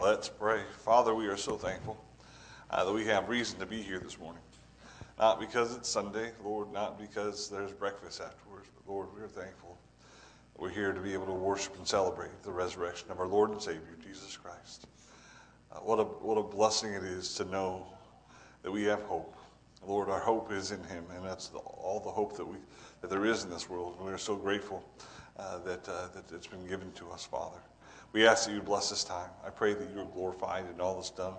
Let's pray. Father, we are so thankful uh, that we have reason to be here this morning. Not because it's Sunday, Lord, not because there's breakfast afterwards, but Lord, we are thankful we're here to be able to worship and celebrate the resurrection of our Lord and Savior, Jesus Christ. Uh, what, a, what a blessing it is to know that we have hope. Lord, our hope is in Him, and that's the, all the hope that, we, that there is in this world. And we are so grateful uh, that, uh, that it's been given to us, Father. We ask that you bless this time. I pray that you are glorified in all that's done,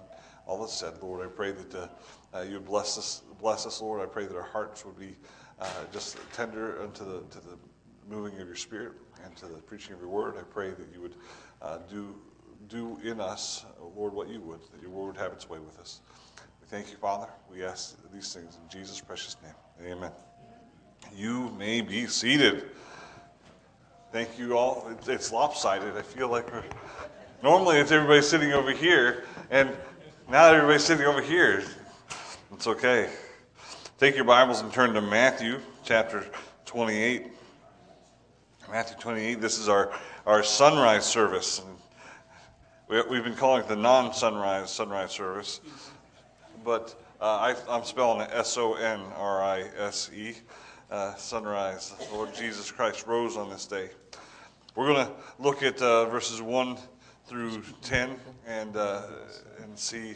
all that's said, Lord. I pray that uh, uh, you bless us, bless us, Lord. I pray that our hearts would be uh, just tender unto the, to the moving of your Spirit and to the preaching of your word. I pray that you would uh, do, do in us, Lord, what you would, that your word would have its way with us. We thank you, Father. We ask these things in Jesus' precious name. Amen. You may be seated. Thank you all. It's, lopsided. I feel like we're, normally it's everybody sitting over here, and now everybody's sitting over here. It's okay. Take your Bibles and turn to Matthew chapter 28. Matthew 28. This is our, our sunrise service. We, we've been calling it the non sunrise sunrise service, but uh, I, am spelling it S O N R I S E uh, sonrise. The Lord Jesus Christ rose on this day. We're going to look at uh, verses 1 through 10 and, uh, and see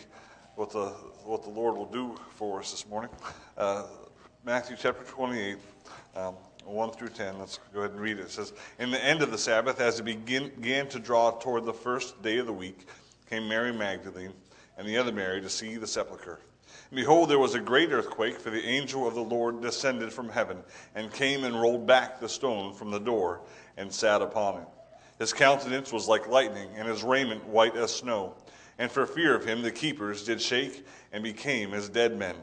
what the, what the Lord will do for us this morning. Uh, Matthew chapter 28. Um, 1 through 10. Let's go ahead and read it. It says, In the end of the Sabbath, as it began to draw toward the first day of the week, came Mary Magdalene and the other Mary to see the sepulchre. Behold, there was a great earthquake, for the angel of the Lord descended from heaven, and came and rolled back the stone from the door, and sat upon it. His countenance was like lightning, and his raiment white as snow. And for fear of him, the keepers did shake and became as dead men.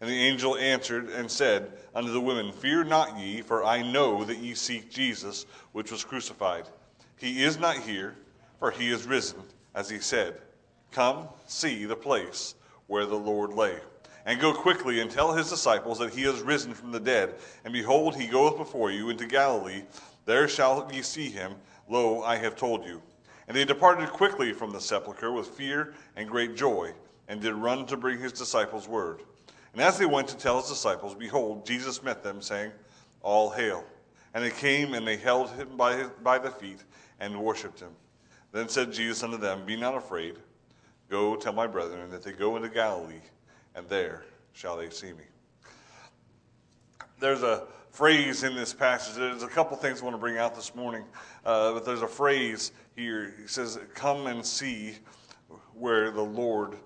And the angel answered and said unto the women, Fear not ye, for I know that ye seek Jesus, which was crucified. He is not here, for he is risen, as he said. Come, see the place where the Lord lay. And go quickly and tell his disciples that he is risen from the dead. And behold, he goeth before you into Galilee. There shall ye see him. Lo, I have told you. And they departed quickly from the sepulchre with fear and great joy, and did run to bring his disciples word. And as they went to tell his disciples, behold, Jesus met them, saying, All hail. And they came and they held him by, his, by the feet and worshipped him. Then said Jesus unto them, Be not afraid. Go tell my brethren that they go into Galilee, and there shall they see me. There's a phrase in this passage. There's a couple things I want to bring out this morning, uh, but there's a phrase here. He says, Come and see where the Lord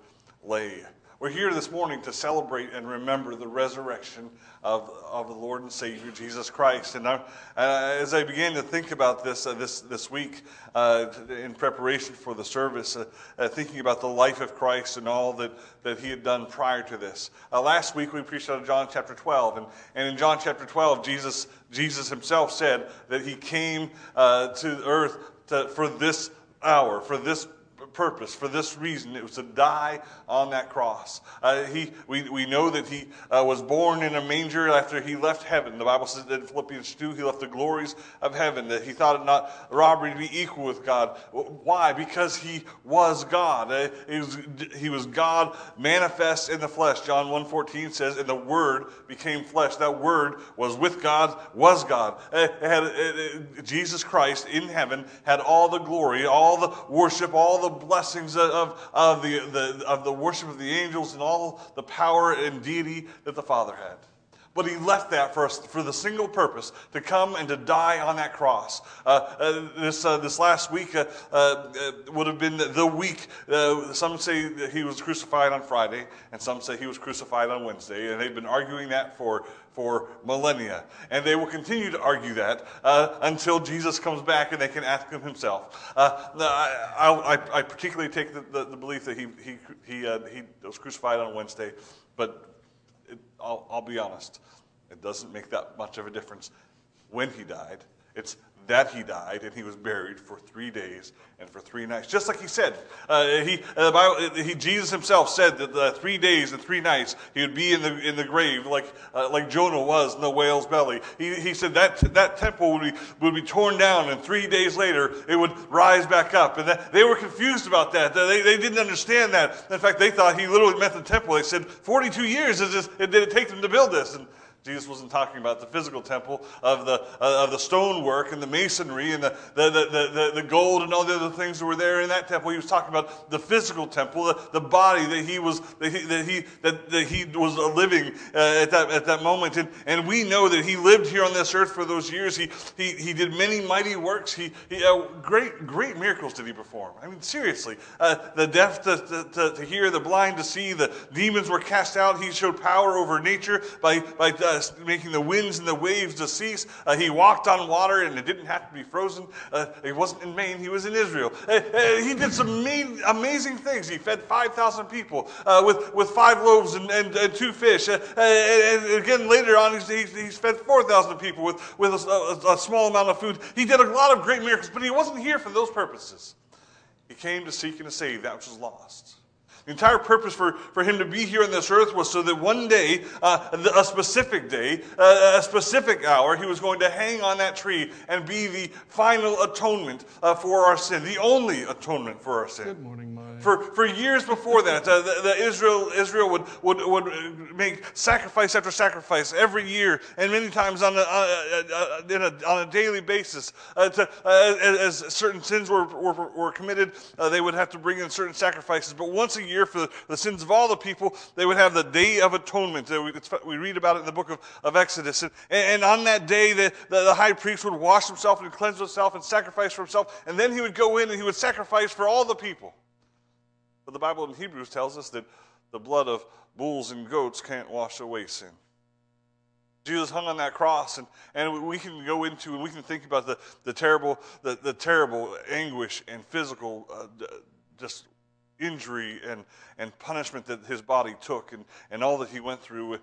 lay. We're here this morning to celebrate and remember the resurrection of, of the Lord and Savior Jesus Christ. And I, uh, as I began to think about this uh, this, this week uh, in preparation for the service, uh, uh, thinking about the life of Christ and all that, that he had done prior to this. Last week we preached out of John chapter 12. And, and in John chapter 12, Jesus, Jesus himself said that he came to earth to, for this hour, for this purpose, for this reason. It was to die on that cross. Uh, he, we, we know that he uh, was born in a manger after he left heaven. The Bible says that in Philippians 2, he left the glories of heaven, that he thought it not robbery to be equal with God. Why? Because he was God. Uh, he, was, he was God manifest in the flesh. John 1.14 says, and the Word became flesh. That Word was with God, was God. Uh, had, uh, Jesus Christ in heaven had all the glory, all the worship, all the blessings of, of, the, the, of the worship of the angels and all the power and deity that the Father had. But he left that for, us, for the single purpose to come and to die on that cross. Uh, uh, this, uh, this last week uh, uh, would have been the, week. Uh, some say he was crucified on Friday, and some say he was crucified on Wednesday. And they've been arguing that for, for millennia. And they will continue to argue that until Jesus comes back and they can ask him himself. I, I, I, particularly take the, the, the, belief that he, he, he, he was crucified on Wednesday, but it, I'll, I'll be honest, it doesn't make that much of a difference when he died. It's that he died and he was buried for three days and for three nights. Just like he said, uh, he, uh, Bible, he, Jesus himself said that the three days and three nights he would be in the, in the grave like, uh, like Jonah was in the whale's belly. He, he said that, that temple would be, would be torn down and three days later it would rise back up. And that, they were confused about that. They, they didn't understand that. In fact, they thought he literally meant the temple. They said, 42 years is this, did it take them to build this? And Jesus wasn't talking about the physical temple of the, uh, of the stonework and the masonry and the, the, the, the, the gold and all the other things that were there in that temple. He was talking about the physical temple, the, the body that he was, that he, that he, that, that he was living uh, at, that, at that moment. And, and we know that he lived here on this earth for those years. He, he, he did many mighty works. He, he uh, great, great miracles did he perform. I mean, seriously. Uh, the deaf to, to, to, hear, the blind to see, the demons were cast out. He showed power over nature by, by uh, making the winds and the waves to cease. Uh, he walked on water and it didn't have to be frozen. Uh, he wasn't in Maine, he was in Israel. Uh, uh, he did some amazing, amazing things. He fed 5,000 people uh, with, with five loaves and, and, and two fish. And, and, again, later on, he's, he's fed 4,000 people with, with a, a, a small amount of food. He did a lot of great miracles, but he wasn't here for those purposes. He came to seek and to save that which was lost. The entire purpose for, for him to be here on this earth was so that one day, uh, a specific day, uh, a specific hour, he was going to hang on that tree and be the final atonement uh, for our sin, the only atonement for our sin. Good morning, Mike. For, for years before that, uh, the, the, Israel, Israel would, would, would make sacrifice after sacrifice every year, and many times on a, uh, a, on a daily basis. Uh, to, as certain sins were, were, were committed, they would have to bring in certain sacrifices. But once a year, year for the sins of all the people, they would have the Day of Atonement. We read about it in the book of, of Exodus. And, and on that day, the, the, the high priest would wash himself and cleanse himself and sacrifice for himself. And then he would go in and he would sacrifice for all the people. But the Bible in Hebrews tells us that the blood of bulls and goats can't wash away sin. Jesus hung on that cross, and, and we can go into and we can think about the, the terrible the, the terrible anguish and physical uh, just injury and, and punishment that his body took and, and all that he went through.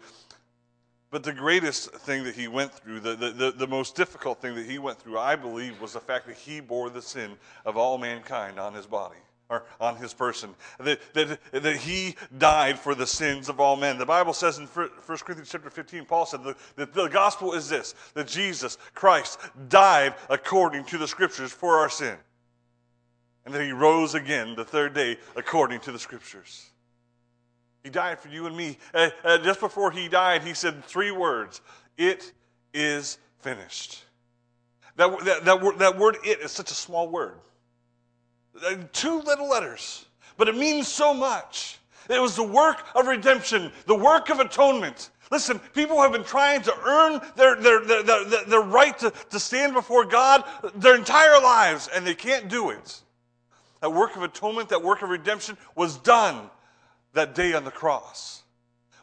But the greatest thing that he went through, the, the, the, most difficult thing that he went through, I believe, was the fact that he bore the sin of all mankind on his body or on his person. That, that, that he died for the sins of all men. The Bible says in 1 Corinthians chapter 15, Paul said that the gospel is this that Jesus Christ died according to the scriptures for our sin and that he rose again the third day according to the scriptures. He died for you and me. Uh, uh, just before he died, he said three words It is finished. That, that, that, word, that word, it, is such a small word. Uh, two little letters, but it means so much. It was the work of redemption, the work of atonement. Listen, people have been trying to earn their, their, their, their, their right to, to stand before God their entire lives, and they can't do it. That work of atonement, that work of redemption was done that day on the cross.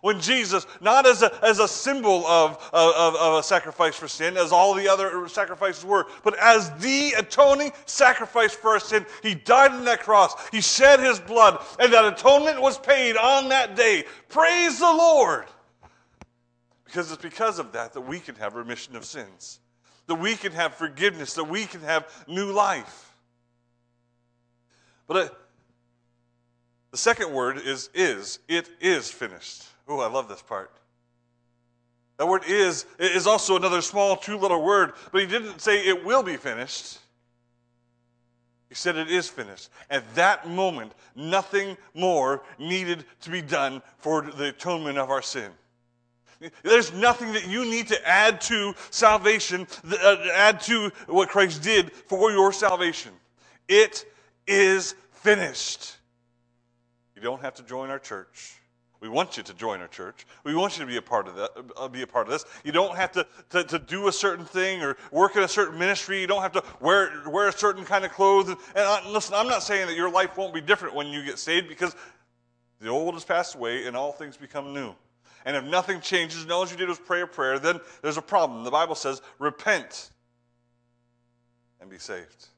When Jesus, not as a, as a symbol of, of, of a sacrifice for sin, as all the other sacrifices were, but as the atoning sacrifice for our sin, he died on that cross. He shed his blood, and that atonement was paid on that day. Praise the Lord! Because it's because of that that we can have remission of sins, that we can have forgiveness, that we can have new life. But the second word is is. It is finished. Oh, I love this part. That word is is also another small two little word, but he didn't say it will be finished. He said it is finished. At that moment, nothing more needed to be done for the atonement of our sin. There's nothing that you need to add to salvation, uh, add to what Christ did for your salvation. It is finished. You don't have to join our church. We want you to join our church. We want you to be a part of that. Uh, be a part of this. You don't have to, to, to, do a certain thing or work in a certain ministry. You don't have to wear wear a certain kind of clothes. And, and listen, I'm not saying that your life won't be different when you get saved because the old has passed away and all things become new. And if nothing changes, and all you did was pray a prayer, then there's a problem. The Bible says, repent and be saved.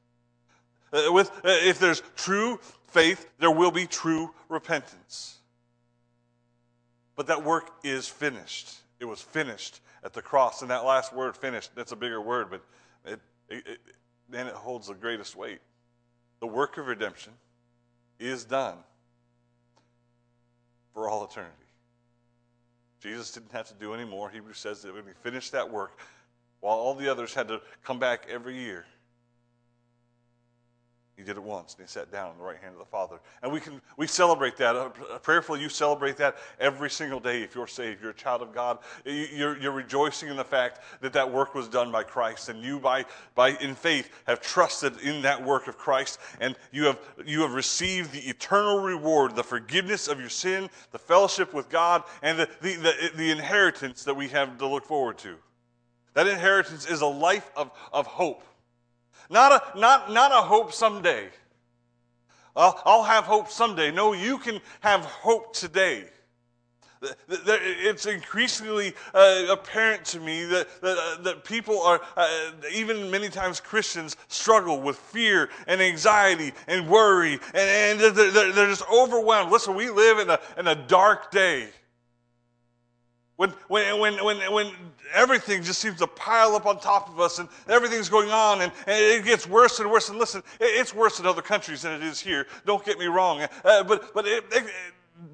Uh, with, uh, if there's true faith, there will be true repentance. But that work is finished. It was finished at the cross. And that last word, finished, that's a bigger word, but it, it, it, then it holds the greatest weight. The work of redemption is done for all eternity. Jesus didn't have to do any more. Hebrews says that when he finished that work, while all the others had to come back every year, he did it once, and he sat down on the right hand of the Father. And we can we celebrate that. Prayerfully, you celebrate that every single day if you're saved. You're a child of God. You're, you're rejoicing in the fact that that work was done by Christ, and you, by, by in faith, have trusted in that work of Christ, and you have you have received the eternal reward, the forgiveness of your sin, the fellowship with God, and the, the, the, the inheritance that we have to look forward to. That inheritance is a life of, of hope. Not a, not, not a hope someday. I'll, I'll have hope someday. No, you can have hope today. It's increasingly uh, apparent to me that, that, uh, that people are, uh, even many times Christians, struggle with fear and anxiety and worry, and, and they're, they're, just overwhelmed. Listen, we live in a, in a dark day. When, when, when, when, when everything just seems to pile up on top of us and everything's going on and, and it gets worse and worse. And listen, it's worse in other countries than it is here. Don't get me wrong. Uh, but but it, it,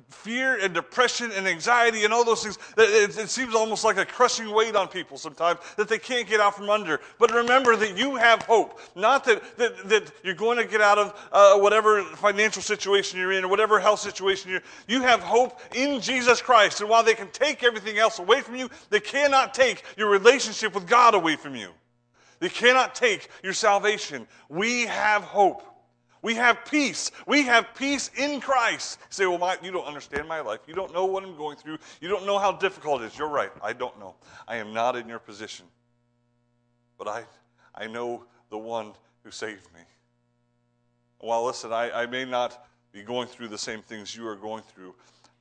fear and depression and anxiety and all those things, it, it, seems almost like a crushing weight on people sometimes that they can't get out from under. But remember that you have hope. Not that, that, that you're going to get out of uh, whatever financial situation you're in or whatever health situation you're in. You have hope in Jesus Christ. And while they can take everything else away from you, they cannot take your relationship with God away from you. They cannot take your salvation. We have hope. We have peace. We have peace in Christ. You say, well, my, you don't understand my life. You don't know what I'm going through. You don't know how difficult it is. You're right. I don't know. I am not in your position. But I, I know the one who saved me. Well, listen, I, I may not be going through the same things you are going through.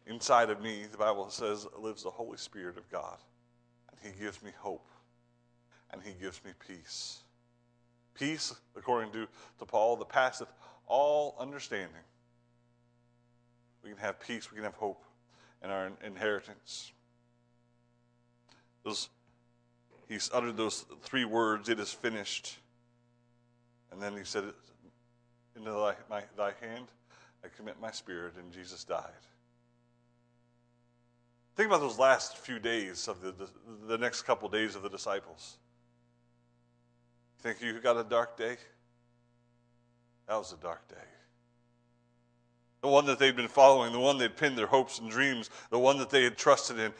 Inside of me, the Bible says, lives the Holy Spirit of God. And He gives me hope. And He gives me peace. Peace, according to, to Paul, the passeth all understanding. We can have peace, we can have hope in our inheritance. Those, he's uttered those three words, it is finished. And then he said, Into thy, my, thy hand I commit my spirit, and Jesus died. Think about those last few days of the, the, the next couple days of the disciples. Think you got a dark day? That was a dark day. The one that they'd been following, the one they'd pinned their hopes and dreams, the one that they had trusted in,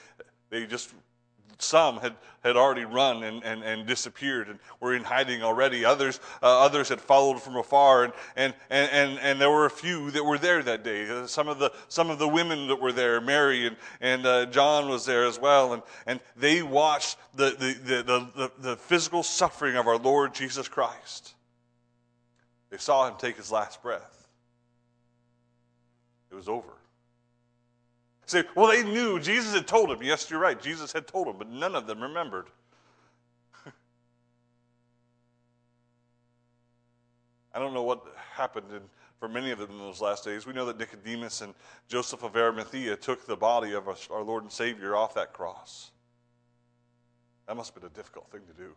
they just some had, had already run and, and, and disappeared and were in hiding already. Others, uh, others had followed from afar, and, and, and, and, there were a few that were there that day. Uh, some, of the, some of the women that were there, Mary and, and uh, John was there as well, and, and they watched the, the, the, the, the physical suffering of our Lord Jesus Christ. They saw him take his last breath. It was over. Say, well, they knew. Jesus had told them. Yes, you're right. Jesus had told them, but none of them remembered. I don't know what happened in, for many of them in those last days. We know that Nicodemus and Joseph of Arimathea took the body of our Lord and Savior off that cross. That must have been a difficult thing to do.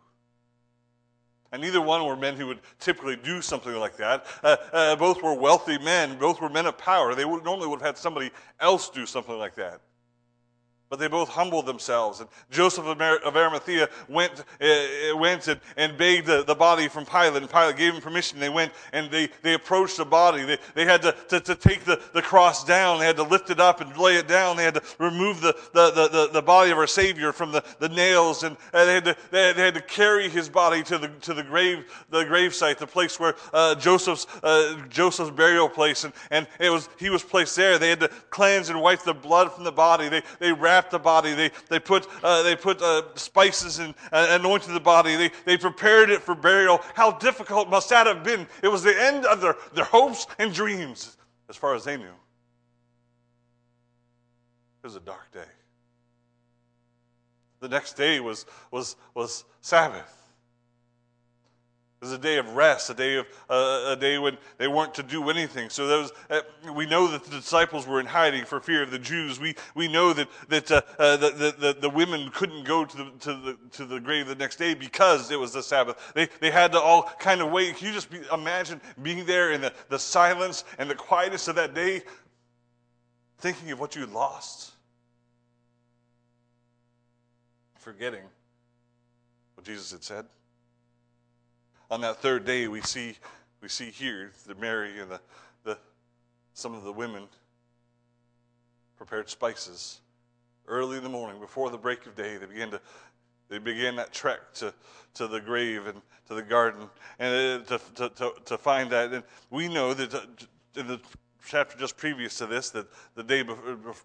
And neither one were men who would typically do something like that. Uh, uh, both were wealthy men. Both were men of power. They would, normally would have had somebody else do something like that. But they both humbled themselves. And Joseph of Arimathea went, uh, went and, and begged the, the body from Pilate, and Pilate gave him permission. They went and they, they approached the body. They, they had to, to, to take the, the cross down. They had to lift it up and lay it down. They had to remove the, the, the, the, the body of our Savior from the, the nails. And, and they, had to, they, had, they had to carry his body to the, to the grave, the grave site, the place where uh, Joseph's, uh, Joseph's burial place. And, and it was, he was placed there. They had to cleanse and wipe the blood from the body. They, they wrapped wrapped the body. They, they put, uh, they put uh, spices and uh, anointed the body. They, they prepared it for burial. How difficult must that have been? It was the end of their, their hopes and dreams, as far as they knew. It was a dark day. The next day was, was, was Sabbath. It was a day of rest, a day of uh, a day when they weren't to do anything. So uh, we know that the disciples were in hiding for fear of the Jews. We we know that that uh, uh the, the, the women couldn't go to the to the to the grave the next day because it was the Sabbath. They they had to all kind of wait. Can you just be, imagine being there in the, the silence and the quietness of that day, thinking of what you lost, forgetting what Jesus had said on that third day, we see, we see here the Mary and the, the, some of the women prepared spices. Early in the morning, before the break of day, they began to they began that trek to, to the grave and to the garden and uh, to, to, to, find that. And we know that uh, in the chapter just previous to this, that the day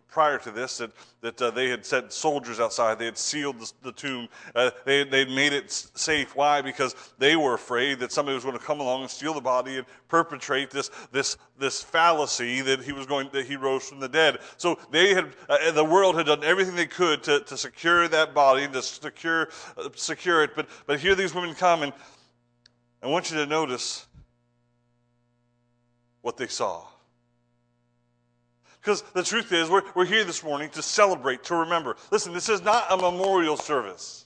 prior to this, that, that uh, they had sent soldiers outside. They had sealed the, the tomb. Uh, they they made it safe. Why? Because they were afraid that somebody was going to come along and steal the body and perpetrate this this this fallacy that he was going that he rose from the dead. So they had uh, the world had done everything they could to, to secure that body to secure uh, secure it. But but here these women come and I want you to notice what they saw. Because the truth is, we're, we're here this morning to celebrate, to remember. Listen, this is not a memorial service.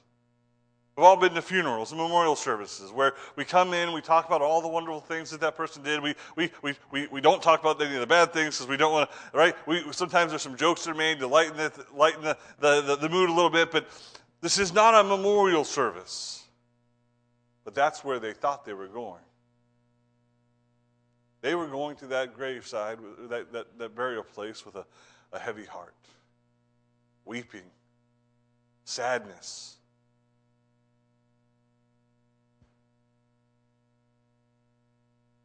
We've all been to funerals and memorial services where we come in, we talk about all the wonderful things that that person did. We, we, we, we, we don't talk about any of the bad things because we don't want to, right? We, sometimes there's some jokes that are made to lighten, the, lighten the, the, the, the mood a little bit, but this is not a memorial service. But that's where they thought they were going. They were going to that graveside, that, that, that burial place, with a, a heavy heart, weeping, sadness.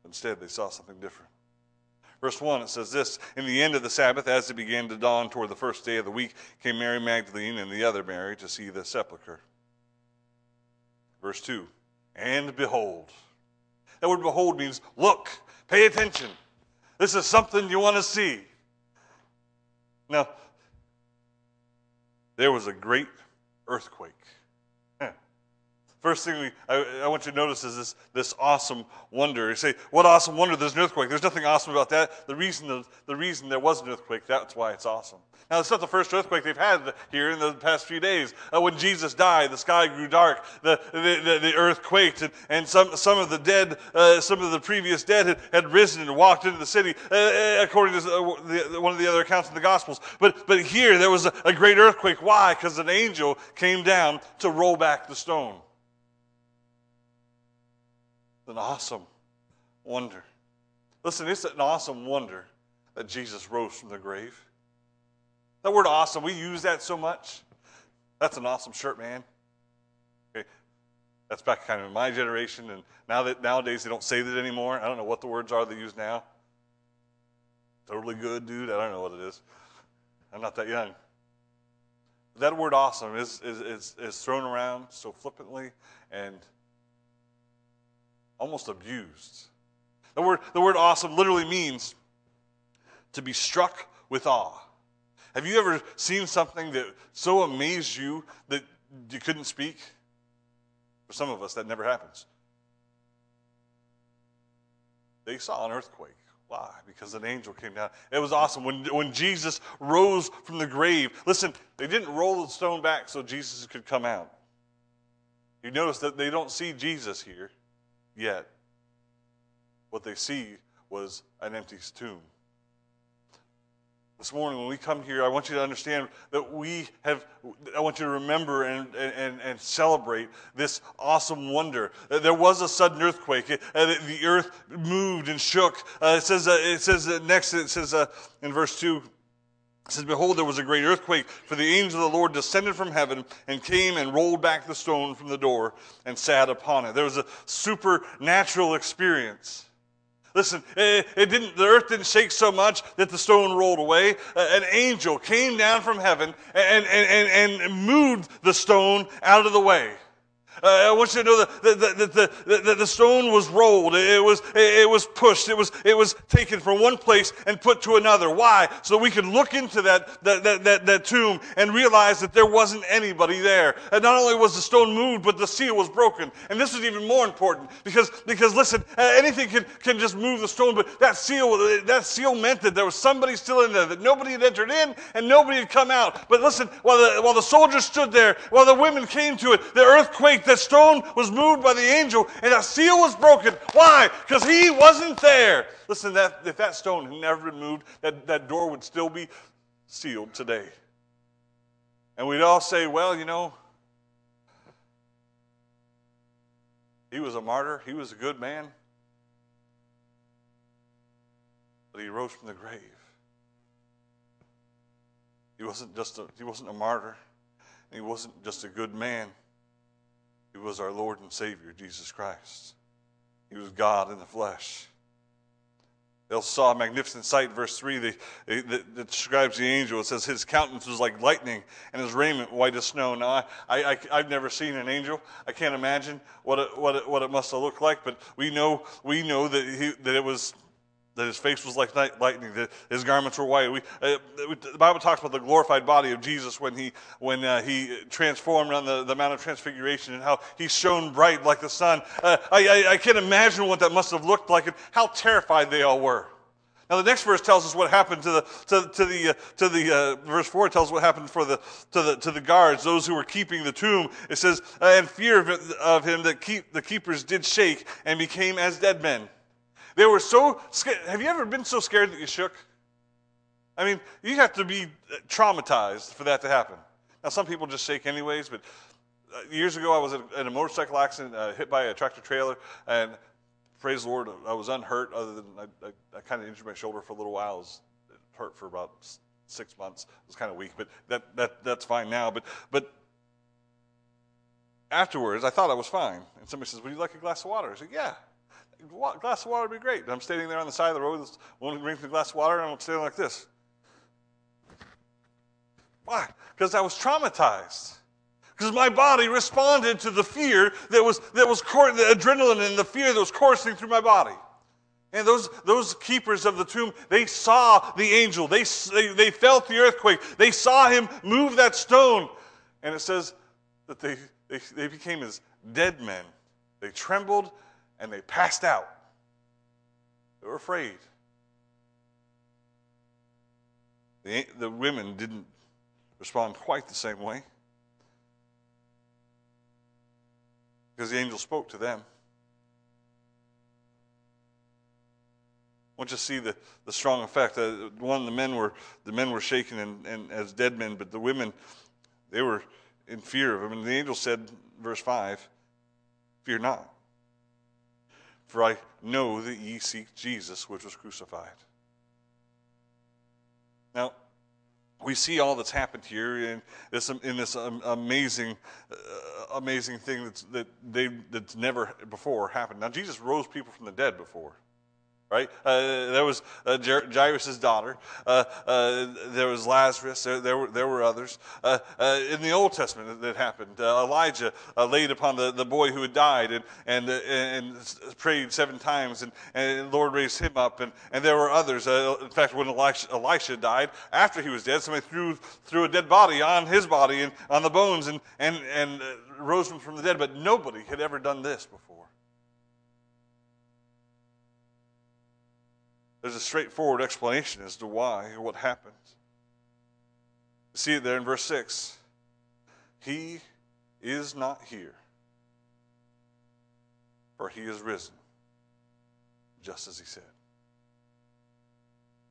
Instead, they saw something different. Verse 1, it says this In the end of the Sabbath, as it began to dawn toward the first day of the week, came Mary Magdalene and the other Mary to see the sepulchre. Verse 2, and behold. That word behold means look. Pay attention. This is something you want to see. Now, there was a great earthquake. First thing we, I, I, want you to notice is this, this awesome wonder. You say, what awesome wonder? There's an earthquake. There's nothing awesome about that. The reason, the, the reason there was an earthquake, that's why it's awesome. Now, it's not the first earthquake they've had here in the past few days. Uh, when Jesus died, the sky grew dark, the, the, the, the earth quaked, and, and some, some of the dead, uh, some of the previous dead had, had risen and walked into the city, uh, uh according to uh, the, one of the other accounts in the Gospels. But, but here, there was a, a great earthquake. Why? Because an angel came down to roll back the stone an awesome wonder. Listen, it's an awesome wonder that Jesus rose from the grave. That word awesome, we use that so much. That's an awesome shirt, man. Okay. That's back kind of in my generation, and now that nowadays they don't say that anymore. I don't know what the words are they use now. Totally good, dude. I don't know what it is. I'm not that young. That word awesome is, is, is, is thrown around so flippantly and almost abused. The word, the word awesome literally means to be struck with awe. Have you ever seen something that so amazed you that you couldn't speak? For some of us, that never happens. They saw an earthquake. Why? Because an angel came down. It was awesome. When, when Jesus rose from the grave, listen, they didn't roll the stone back so Jesus could come out. You notice that they don't see Jesus here. Yet, what they see was an empty tomb. This morning, when we come here, I want you to understand that we have, I want you to remember and, and, and celebrate this awesome wonder. There was a sudden earthquake. The earth moved and shook. Uh, it says, uh, it says next, it says uh, in verse 2, it says, Behold, there was a great earthquake, for the angel of the Lord descended from heaven and came and rolled back the stone from the door and sat upon it. There was a supernatural experience. Listen, eh, it, didn't, the earth didn't shake so much that the stone rolled away. An angel came down from heaven and, and, and, and moved the stone out of the way. Uh, I want you to know that the, the, the, the, stone was rolled. It was, it was pushed. It was, it was taken from one place and put to another. Why? So we could look into that, that, that, that, tomb and realize that there wasn't anybody there. And not only was the stone moved, but the seal was broken. And this is even more important because, because listen, uh, anything can, can just move the stone, but that seal, that seal meant that there was somebody still in there, that nobody had entered in and nobody had come out. But listen, while the, while the soldiers stood there, while the women came to it, the earthquake that stone was moved by the angel and that seal was broken. Why? Because he wasn't there. Listen, that, if that stone had never been moved, that, that door would still be sealed today. And we'd all say, well, you know, he was a martyr, he was a good man, but he rose from the grave. He wasn't just a, he wasn't a martyr. He wasn't just a good man. He was our Lord and Savior, Jesus Christ. He was God in the flesh. They saw a magnificent sight, verse 3, they, they, that describes the angel. It says, His countenance was like lightning, and his raiment white as snow. Now, I, I, have never seen an angel. I can't imagine what it, what it, what it must have looked like, but we know, we know that, he, that it was that his face was like lightning, that his garments were white. We, uh, the Bible talks about the glorified body of Jesus when he, when, uh, he transformed on the, the Mount of Transfiguration and how he shone bright like the sun. Uh, I, I, I can't imagine what that must have looked like and how terrified they all were. Now the next verse tells us what happened to the to, to the uh, to the uh, verse four tells what happened for the to the to the guards, those who were keeping the tomb. It says, "And fear of, of him that keep the keepers did shake and became as dead men." They were so scared. Have you ever been so scared that you shook? I mean, you have to be traumatized for that to happen. Now, some people just shake anyways, but uh, years ago I was in a motorcycle accident, uh, hit by a tractor trailer, and praise the Lord, I was unhurt other than I, I, I kind of injured my shoulder for a little while. It, was, hurt for about six months. It was kind of weak, but that, that, that's fine now. But, but afterwards, I thought I was fine. And somebody says, Would you like a glass of water? I said, Yeah glass of water would be great. And I'm standing there on the side of the road, one brings me a glass of water, and I'm standing like this. Why? Because I was traumatized. Because my body responded to the fear that was, that was the adrenaline and the fear that was coursing through my body. And those, those keepers of the tomb, they saw the angel. They, they, they felt the earthquake. They saw him move that stone. And it says that they, they, they became as dead men. They trembled and they passed out. They were afraid. The, the women didn't respond quite the same way because the angel spoke to them. I want you to see the, the strong effect. Uh, one, the men were the men were shaken and, and as dead men, but the women, they were in fear of him. And the angel said, verse five, "Fear not, for I know that ye seek Jesus, which was crucified. Now, we see all that's happened here in this, in this amazing, uh, amazing thing that's, that they, that's never before happened. Now, Jesus rose people from the dead before right? Uh, there was uh, Jairus' daughter. Uh, uh, there was Lazarus. There, there, were, there were others. Uh, uh, in the Old Testament, that, that happened. Elijah laid upon the, the boy who had died and, and, and prayed seven times, and, and the Lord raised him up. And, and there were others. in fact, when Elisha, Elisha died, after he was dead, somebody threw, threw a dead body on his body and on the bones and, and, and rose him from the dead. But nobody had ever done this before. There's a straightforward explanation as to why or what happened. See it there in verse 6. He is not here, for he is risen, just as he said.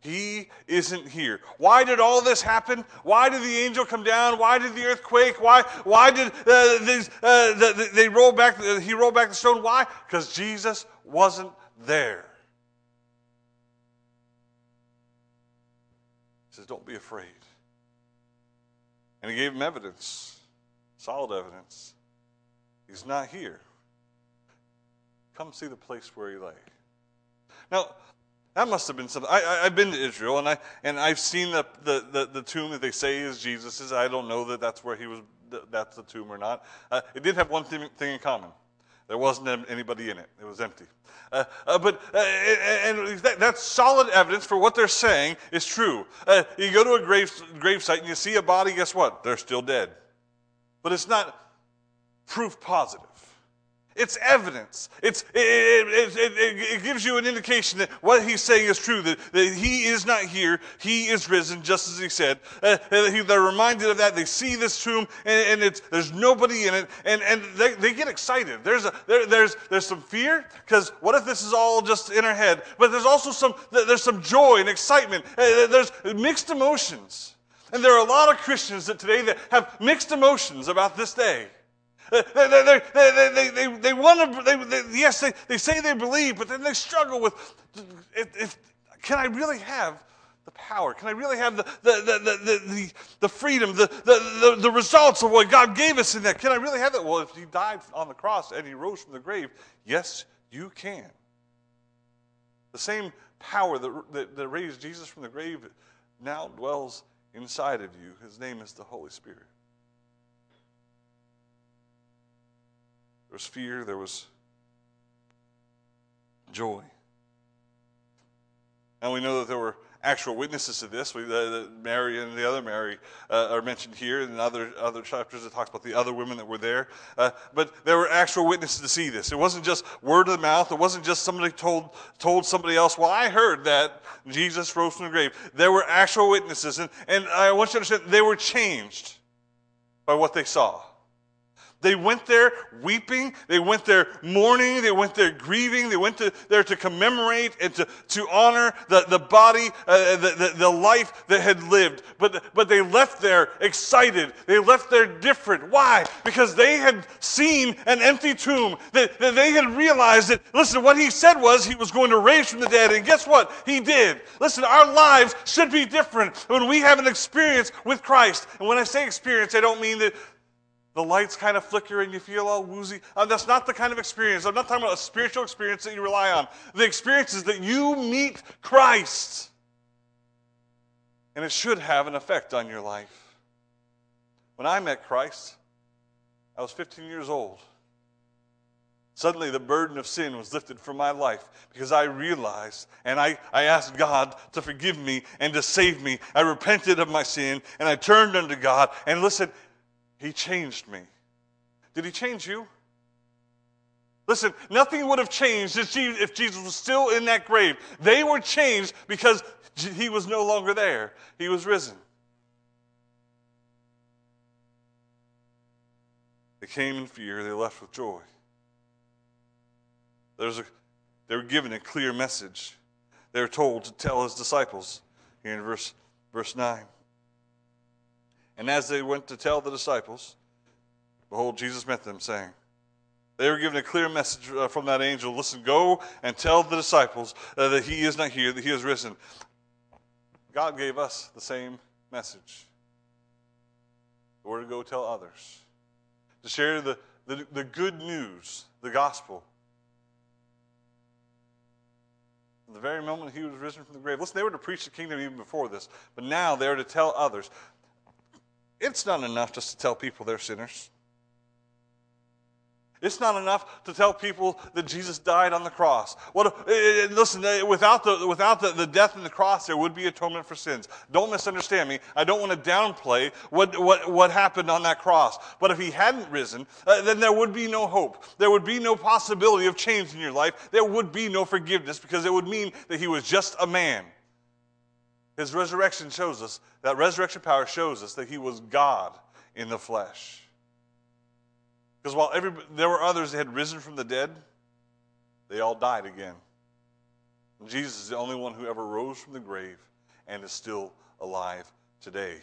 He isn't here. Why did all this happen? Why did the angel come down? Why did the earthquake? Why, why did uh, these, uh, the, they roll back, he rolled back the stone? Why? Because Jesus wasn't there. Says, Don't be afraid. And he gave him evidence, solid evidence. He's not here. Come see the place where he lay. Now, that must have been something. I, have been to Israel and I and I've seen the, the, the, the, tomb that they say is Jesus's. I don't know that that's where he was that's the tomb or not. Uh, it did have one thing, thing in common. There wasn't anybody in it. It was empty. Uh, uh, but uh, and that, that's solid evidence for what they're saying is true. Uh, you go to a grave grave site and you see a body. Guess what? They're still dead. But it's not proof positive. It's evidence. It's, it, it, it, it, gives you an indication that what he's saying is true, that, that he is not here, he is risen, just as he said. Uh, they're reminded of that. They see this tomb, and, and there's nobody in it, and, and they, they get excited. There's, a, there, there's, there's some fear, because what if this is all just in our head? But there's also some, there's some joy and excitement. Uh, there's mixed emotions. And there are a lot of Christians that today that have mixed emotions about this day. Uh, they, they, they, they, they, want to, they, yes, they, they say they believe, but then they struggle with if, can I really have the power? Can I really have the, the, the, the, the, freedom, the, the, the, the results of what God gave us in that? Can I really have that? Well, if He died on the cross and He rose from the grave, yes, you can. The same power that, that, that raised Jesus from the grave now dwells inside of you. His name is the Holy Spirit. There was fear, there was joy. And we know that there were actual witnesses to this. We, uh, Mary and the other Mary uh, are mentioned here in other, other chapters. It talks about the other women that were there. Uh, but there were actual witnesses to see this. It wasn't just word of the mouth. It wasn't just somebody told, told somebody else, well, I heard that Jesus rose from the grave. There were actual witnesses. And, and I want you to understand, they were changed by what they saw. They went there weeping. They went there mourning. They went there grieving. They went to, there to commemorate and to, to honor the, the body, uh, the, the, the life that had lived. But, but they left there excited. They left there different. Why? Because they had seen an empty tomb. That, that they had realized that, listen, what he said was he was going to raise from the dead. And guess what? He did. Listen, our lives should be different when we have an experience with Christ. And when I say experience, I don't mean that the lights kind of flicker and you feel all woozy. Uh, that's not the kind of experience. I'm not talking about a spiritual experience that you rely on. The experience is that you meet Christ. And it should have an effect on your life. When I met Christ, I was 15 years old. Suddenly, the burden of sin was lifted from my life because I realized and I, I asked God to forgive me and to save me. I repented of my sin and I turned unto God. And listen, he changed me. Did he change you? Listen, nothing would have changed if Jesus was still in that grave. They were changed because he was no longer there, he was risen. They came in fear, they left with joy. There's a, they were given a clear message. They were told to tell his disciples here in verse, verse 9. And as they went to tell the disciples, behold, Jesus met them, saying, they were given a clear message uh, from that angel. Listen, go and tell the disciples uh, that he is not here, that he is risen. God gave us the same message. We're to go tell others, to share the, the, the good news, the gospel. the very moment he was risen from the grave. Listen, they were to preach the kingdom even before this, but now they're to tell others. It's not enough just to tell people they're sinners. It's not enough to tell people that Jesus died on the cross. What, eh, eh, listen, eh, without, the, without the, the death and the cross, there would be atonement for sins. Don't misunderstand me. I don't want to downplay what, what, what happened on that cross. But if he hadn't risen, uh, then there would be no hope. There would be no possibility of change in your life. There would be no forgiveness because it would mean that he was just a man. His resurrection shows us, that resurrection power shows us that he was God in the flesh. Because while every, there were others that had risen from the dead, they all died again. And Jesus is the only one who ever rose from the grave and is still alive today.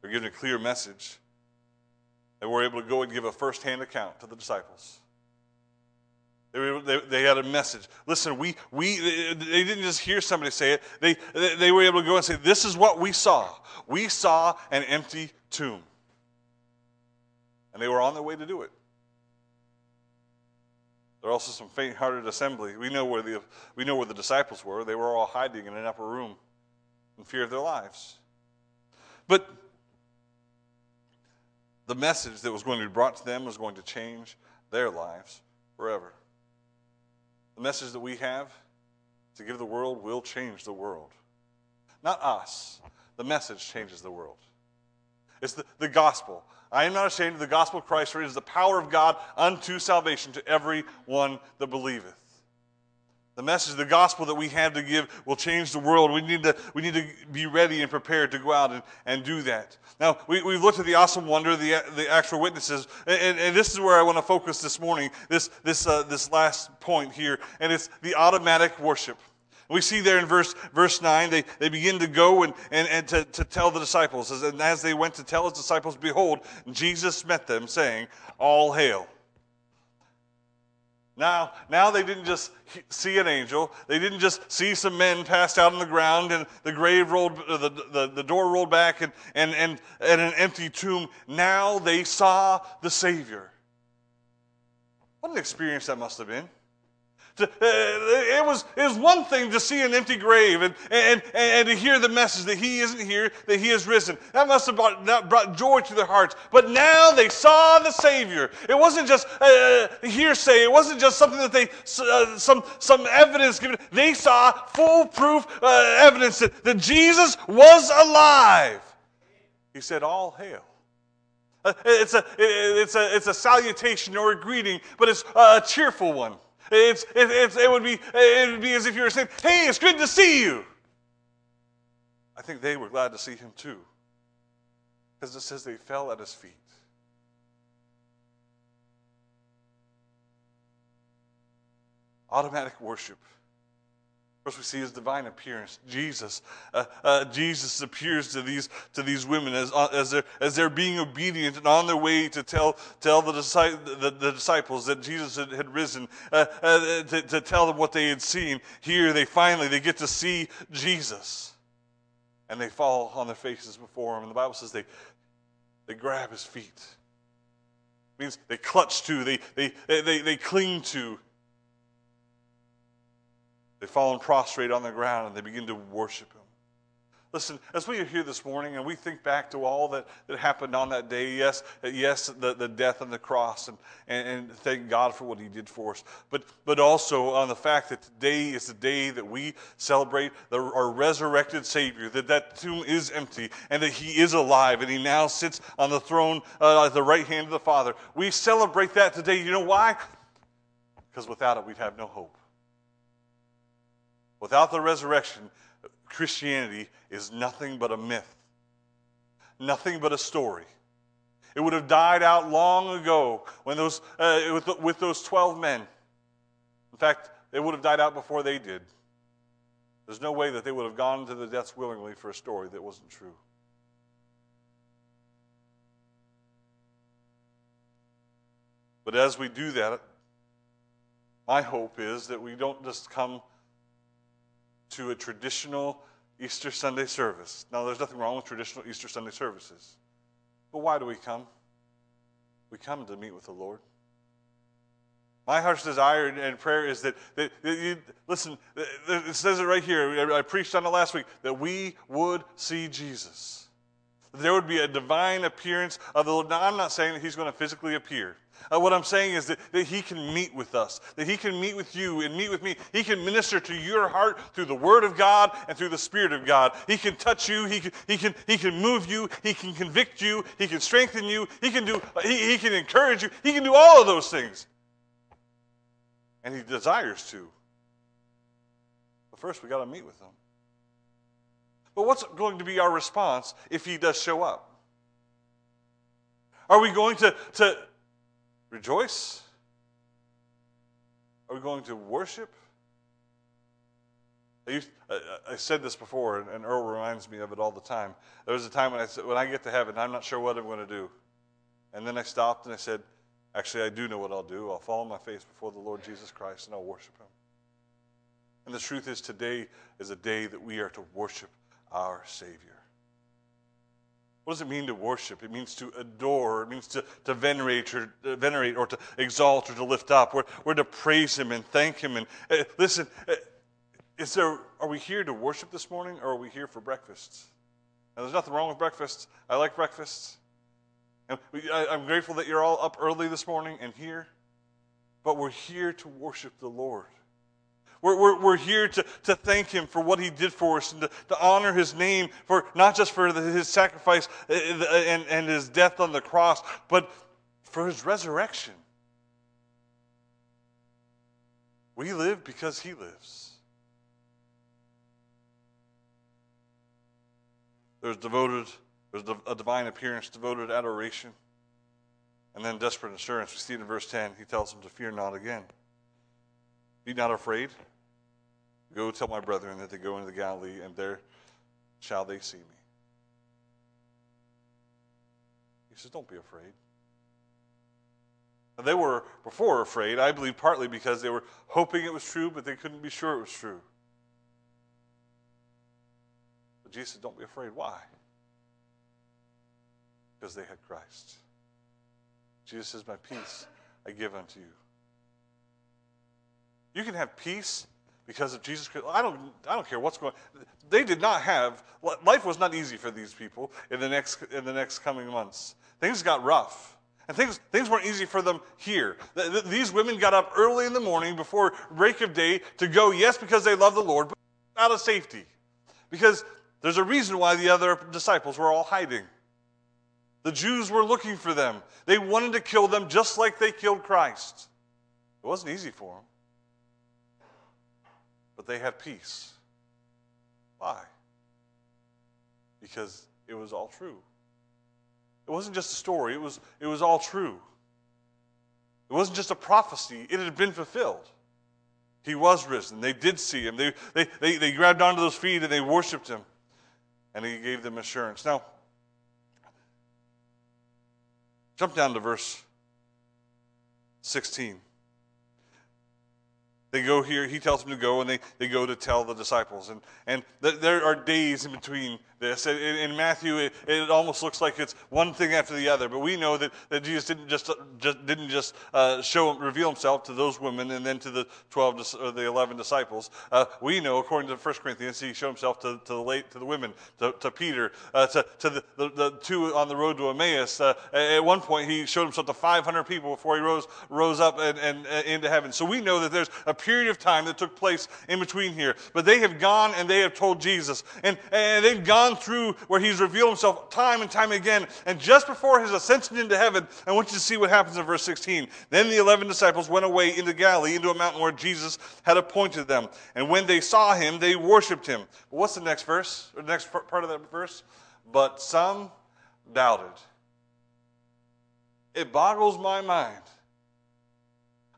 They're given a clear message. They were able to go and give a first hand account to the disciples. They, they, they, had a message. Listen, we, we, they didn't just hear somebody say it. They, they were able to go and say, This is what we saw. We saw an empty tomb. And they were on their way to do it. There are also some faint hearted assembly. We know, where the, we know where the disciples were. They were all hiding in an upper room. in fear of their lives. But the message that was going to be brought to them was going to change their lives forever. The message that we have to give the world will change the world. Not us. The message changes the world. It's the, the gospel. I am not ashamed of the gospel of Christ, for it is the power of God unto salvation to every one that believeth. The message, the gospel that we have to give will change the world. We need to, we need to be ready and prepared to go out and, and do that. Now, we, we've looked at the awesome wonder, the, the actual witnesses, and, and this is where I want to focus this morning, this, this, uh, this last point here, and it's the automatic worship. We see there in verse, verse 9, they, they begin to go and, and, and to, to tell the disciples. And as they went to tell his disciples, behold, Jesus met them, saying, All hail. Now, now they didn't just see an angel. They didn't just see some men passed out on the ground and the grave rolled, uh, the, the, the door rolled back and, and, and, and an empty tomb. Now they saw the Savior. What an experience that must have been. Uh, it was, it was one thing to see an empty grave and, and, and to hear the message that he isn't here, that he has risen. That must have brought, that brought joy to their hearts. But now they saw the Savior. It wasn't just uh, hearsay. It wasn't just something that they, uh, some, some evidence given. They saw foolproof uh, evidence that, that Jesus was alive. He said, All hail. Uh, it's, a, it's, a, it's a salutation or a greeting, but it's a cheerful one. It's, it, it's, it, would be, it would be as if you were saying, Hey, it's good to see you. I think they were glad to see him too. Because it says they fell at his feet. Automatic worship. First, we see his divine appearance. Jesus, uh, uh, Jesus appears to these to these women as uh, as they're as they're being obedient and on their way to tell tell the, the, the disciples that Jesus had, had risen uh, uh, to, to tell them what they had seen. Here, they finally they get to see Jesus, and they fall on their faces before him. And the Bible says they they grab his feet. It means they clutch to, they they they, they cling to. They fall prostrate on the ground and they begin to worship him. Listen, as we are here this morning and we think back to all that, that happened on that day, yes, yes, the, the death on the cross, and, and, and thank God for what he did for us, but, but also on the fact that today is the day that we celebrate the, our resurrected Savior, that that tomb is empty, and that he is alive, and he now sits on the throne uh, at the right hand of the Father. We celebrate that today. You know why? Because without it, we'd have no hope. Without the resurrection, Christianity is nothing but a myth, nothing but a story. It would have died out long ago when those, uh, with, with those 12 men. In fact, it would have died out before they did. There's no way that they would have gone to the deaths willingly for a story that wasn't true. But as we do that, my hope is that we don't just come to a traditional Easter Sunday service. Now, there's nothing wrong with traditional Easter Sunday services. But why do we come? We come to meet with the Lord. My heart's desire and prayer is that, that, that you, listen, it says it right here. I preached on it last week that we would see Jesus. There would be a divine appearance of the Lord. Now, I'm not saying that he's going to physically appear. Uh, what I'm saying is that, that He can meet with us, that He can meet with you and meet with me. He can minister to your heart through the Word of God and through the Spirit of God. He can touch you, He can, he can, he can move you, He can convict you, He can strengthen you, He can, do, he, he can encourage you, He can do all of those things. And He desires to. But first, we got to meet with Him. But what's going to be our response if He does show up? Are we going to, to, rejoice? Are we going to worship? I, used, I, I said this before, and, and, Earl reminds me of it all the time. There was a time when I said, when I get to heaven, I'm not sure what I'm going to do. And then I stopped and I said, actually, I do know what I'll do. I'll fall on my face before the Lord Jesus Christ and I'll worship Him. And the truth is, today is a day that we are to worship our Savior. What does it mean to worship? It means to adore. It means to, to venerate, or, uh, venerate or to exalt or to lift up. We're, we're to praise Him and thank Him. And uh, listen, uh, is there, are we here to worship this morning or are we here for breakfast? Now, there's nothing wrong with breakfast. I like breakfast. And we, I, I'm grateful that you're all up early this morning and here, but we're here to worship the Lord. We're, we're, we're here to, to thank him for what he did for us and to, to honor his name for not just for the, his sacrifice uh, uh, and, and his death on the cross, but for his resurrection. We live because he lives. There's devoted, there's a divine appearance, devoted adoration, and then desperate assurance. We see it in verse 10. He tells them to fear not again. Be not afraid. Go tell my brethren that they go into the Galilee, and there shall they see me. He says, Don't be afraid. And they were before afraid, I believe partly because they were hoping it was true, but they couldn't be sure it was true. But Jesus said, Don't be afraid. Why? Because they had Christ. Jesus says, My peace I give unto you. You can have peace because of Jesus Christ. I don't, I don't care what's going on. They did not have, life was not easy for these people in the next, in the next coming months. Things got rough. And things, things weren't easy for them here. These women got up early in the morning before break of day to go, yes, because they love the Lord, but out of safety. Because there's a reason why the other disciples were all hiding. The Jews were looking for them. They wanted to kill them just like they killed Christ. It wasn't easy for them but they had peace. Why? Because it was all true. It wasn't just a story, it was, it was all true. It wasn't just a prophecy, it had been fulfilled. He was risen. They did see him. They, they, they, they grabbed onto those feet and they worshiped him. And he gave them assurance. Now, jump down to verse 16 they go here, he tells them to go, and they, they go to tell the disciples. And, and th- there are days in between this. In, in Matthew, it, it, almost looks like it's one thing after the other. But we know that, that Jesus didn't just, just didn't just uh, show reveal himself to those women and then to the twelve or the eleven disciples. Uh, we know, according to 1 Corinthians, he showed himself to, to the late to the women, to, to Peter, uh, to, to the, the, the, two on the road to Emmaus. Uh, at one point, he showed himself to 500 people before he rose rose up and, and uh, into heaven. So we know that there's a period of time that took place in between here. But they have gone and they have told Jesus. And, and they've gone through where he's revealed himself time and time again. And just before his ascension into heaven, I want you to see what happens in verse 16. Then the 11 disciples went away into Galilee, into a mountain where Jesus had appointed them. And when they saw him, they worshiped him. But what's the next verse? Or the next part of that verse? But some doubted. It boggles my mind.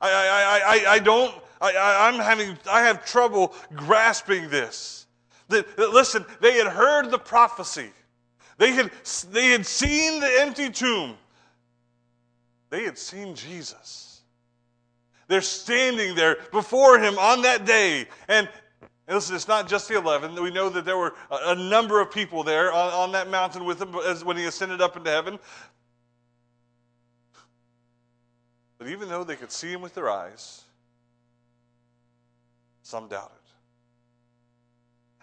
I, I, I, I, don't, I, I'm having, I have trouble grasping this. Listen, they had heard the prophecy. They had, they had seen the empty tomb. They had seen Jesus. They're standing there before him on that day. And, and listen, it's not just the 11. We know that there were a, a number of people there on, on, that mountain with him as, when he ascended up into heaven. But even though they could see him with their eyes, some doubted.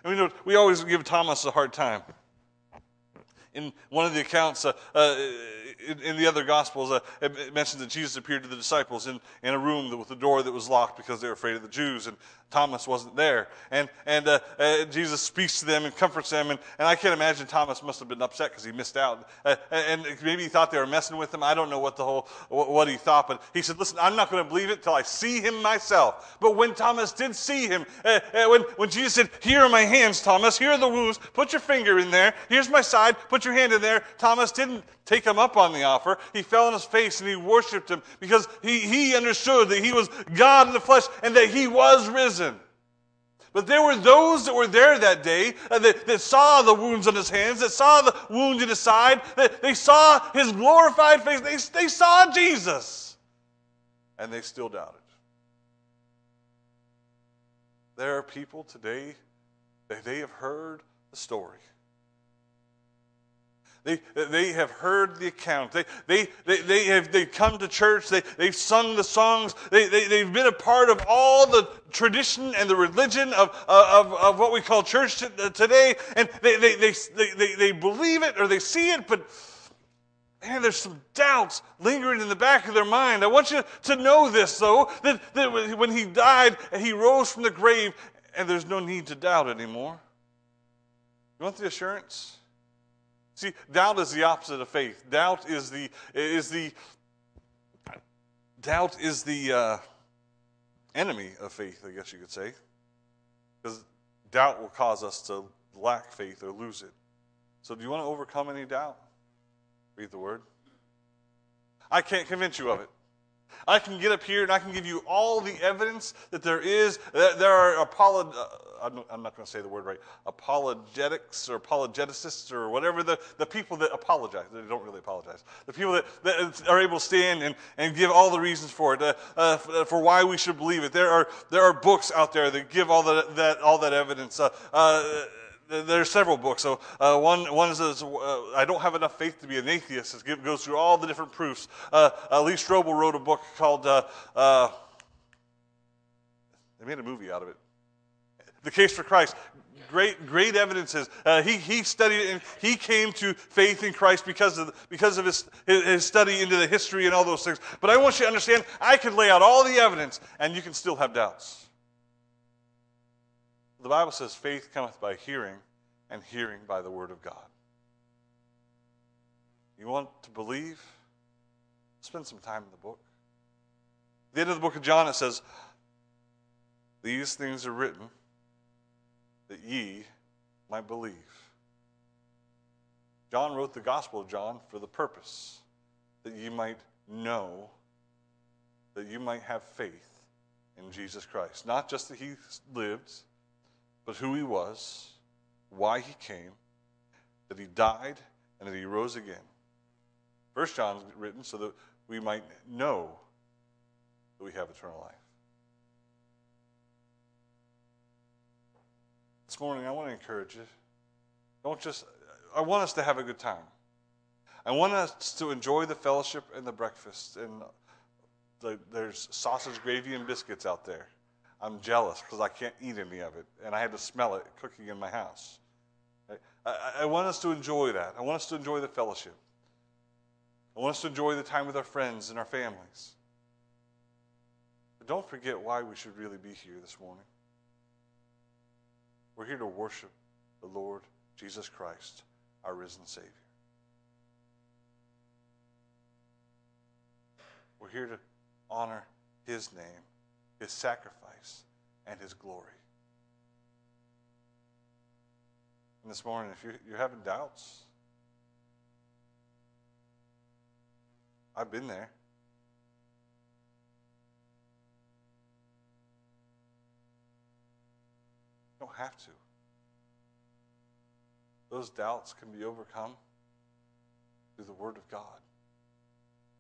And mean, we always give Thomas a hard time. In one of the accounts, uh, uh, in, in, the other Gospels, uh, it mentions that Jesus appeared to the disciples in, in a room with a door that was locked because they were afraid of the Jews. And Thomas wasn't there. And, and uh, uh, Jesus speaks to them and comforts them. And, and I can't imagine Thomas must have been upset because he missed out. Uh, and maybe he thought they were messing with him. I don't know what the whole, what he thought. But he said, listen, I'm not going to believe it till I see him myself. But when Thomas did see him, uh, uh, when, when Jesus said, here are my hands, Thomas, here are the wounds, put your finger in there, here's my side, put your hand in there, Thomas didn't take him up on the offer. He fell on his face and he worshiped him because he, he understood that he was God in the flesh and that he was risen. But there were those that were there that day uh, that, that, saw the wounds on his hands, that saw the wound in his side, that they saw his glorified face. They, they saw Jesus. And they still doubted. There are people today that they have heard the story. They, they have heard the account. They, they, they, they have they come to church. They, they've sung the songs. They, they, they've been a part of all the tradition and the religion of, of, of what we call church uh, today. And they, they, they, they, they believe it or they see it, but man, there's some doubts lingering in the back of their mind. I want you to know this, though, that, that when he died, he rose from the grave, and there's no need to doubt anymore. You want the assurance? See, doubt is the opposite of faith. Doubt is the is the doubt is the uh, enemy of faith, I guess you could say, because doubt will cause us to lack faith or lose it. So, do you want to overcome any doubt? Read the word. I can't convince you of it. I can get up here and I can give you all the evidence that there is. That there are apolog- uh, I'm not going to say the word right. Apologetics or apologeticists or whatever the, the people that apologize. They don't really apologize. The people that, that are able to stand and, and give all the reasons for it, uh, uh, for why we should believe it. There are there are books out there that give all that that all that evidence. There are several books. So uh, one one says, uh, "I don't have enough faith to be an atheist." It goes through all the different proofs. Uh, uh, Lee Strobel wrote a book called. Uh, uh, they made a movie out of it. The Case for Christ. Great, great evidences. he, he studied and he came to faith in Christ because of, because of his, his study into the history and all those things. But I want you to understand, I could lay out all the evidence and you can still have doubts. The Bible says faith cometh by hearing, and hearing by the word of God. You want to believe? Spend some time in the book. At the end of the book of John, it says, These things are written that ye might believe. John wrote the Gospel of John for the purpose that ye might know, that you might have faith in Jesus Christ. Not just that he lived, but who he was, why he came, that he died, and that he rose again. First John's written so that we might know that we have eternal life. This morning, I want to encourage you. Don't just, I want us to have a good time. I want us to enjoy the fellowship and the breakfast. And the, there's sausage, gravy, and biscuits out there. I'm jealous because I can't eat any of it, and I had to smell it cooking in my house. I, I, want us to enjoy that. I want us to enjoy the fellowship. I want us to enjoy the time with our friends and our families. But don't forget why we should really be here this morning. We're here to worship the Lord Jesus Christ, our risen Savior. We're here to honor His name, His sacrifice and his glory. And this morning, if you're, you're having doubts, I've been there. You don't have to. Those doubts can be overcome through the Word of God.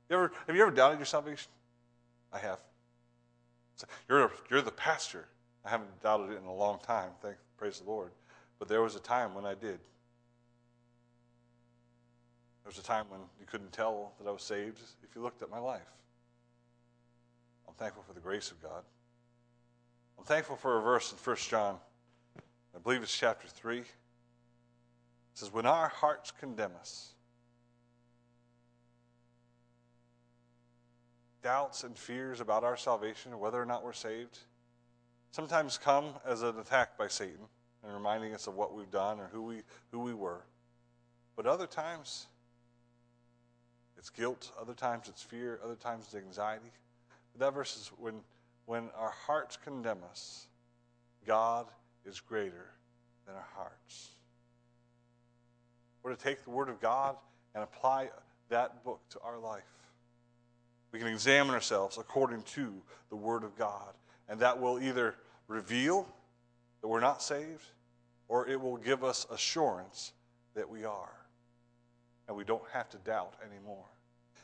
You ever, have you ever doubted your salvation? I have. You're, you're the pastor. I haven't doubted it in a long time, thank praise the Lord. But there was a time when I did. There was a time when you couldn't tell that I was saved if you looked at my life. I'm thankful for the grace of God. I'm thankful for a verse in 1 John, I believe it's chapter 3. It says, When our hearts condemn us, doubts and fears about our salvation whether or not we're saved, sometimes come as an attack by Satan and reminding us of what we've done or who we, who we were. But other times, it's guilt. Other times, it's fear. Other times, it's anxiety. But that verse is when, when our hearts condemn us, God is greater than our hearts. We're to take the Word of God and apply that book to our life. We can examine ourselves according to the Word of God and that will either reveal that we're not saved or it will give us assurance that we are. And we don't have to doubt anymore.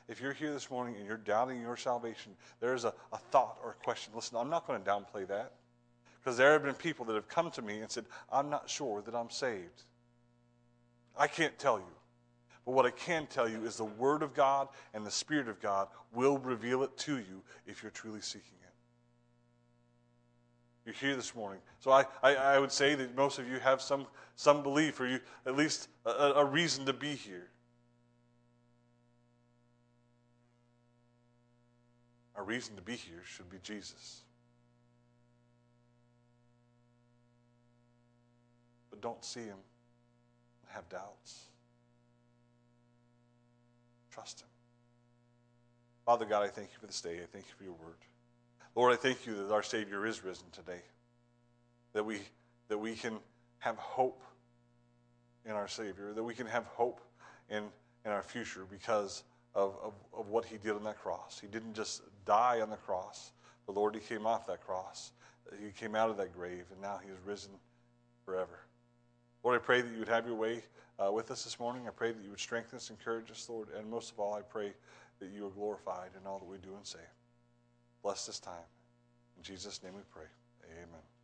If you're here this morning and you're doubting your salvation, there's a, a thought or a question. Listen, I'm not going to downplay that because there have been people that have come to me and said, I'm not sure that I'm saved. I can't tell you. But what I can tell you is the Word of God and the Spirit of God will reveal it to you if you're truly seeking it. You're here this morning. So I, I, I would say that most of you have some, some belief or you at least a, a reason to be here. Our reason to be here should be Jesus. But don't see him have doubts. Trust him. Father God, I thank you for this day. I thank you for your word. Lord, I thank you that our Savior is risen today. That we that we can have hope in our Savior, that we can have hope in, in our future because of, of, of what he did on that cross. He didn't just die on the cross. The Lord, he came off that cross. He came out of that grave, and now he is risen forever. Lord, I pray that you would have your way uh, with us this morning. I pray that you would strengthen us, encourage us, Lord, and most of all, I pray that you are glorified in all that we do and say. Bless this time. In Jesus' name we pray. Amen.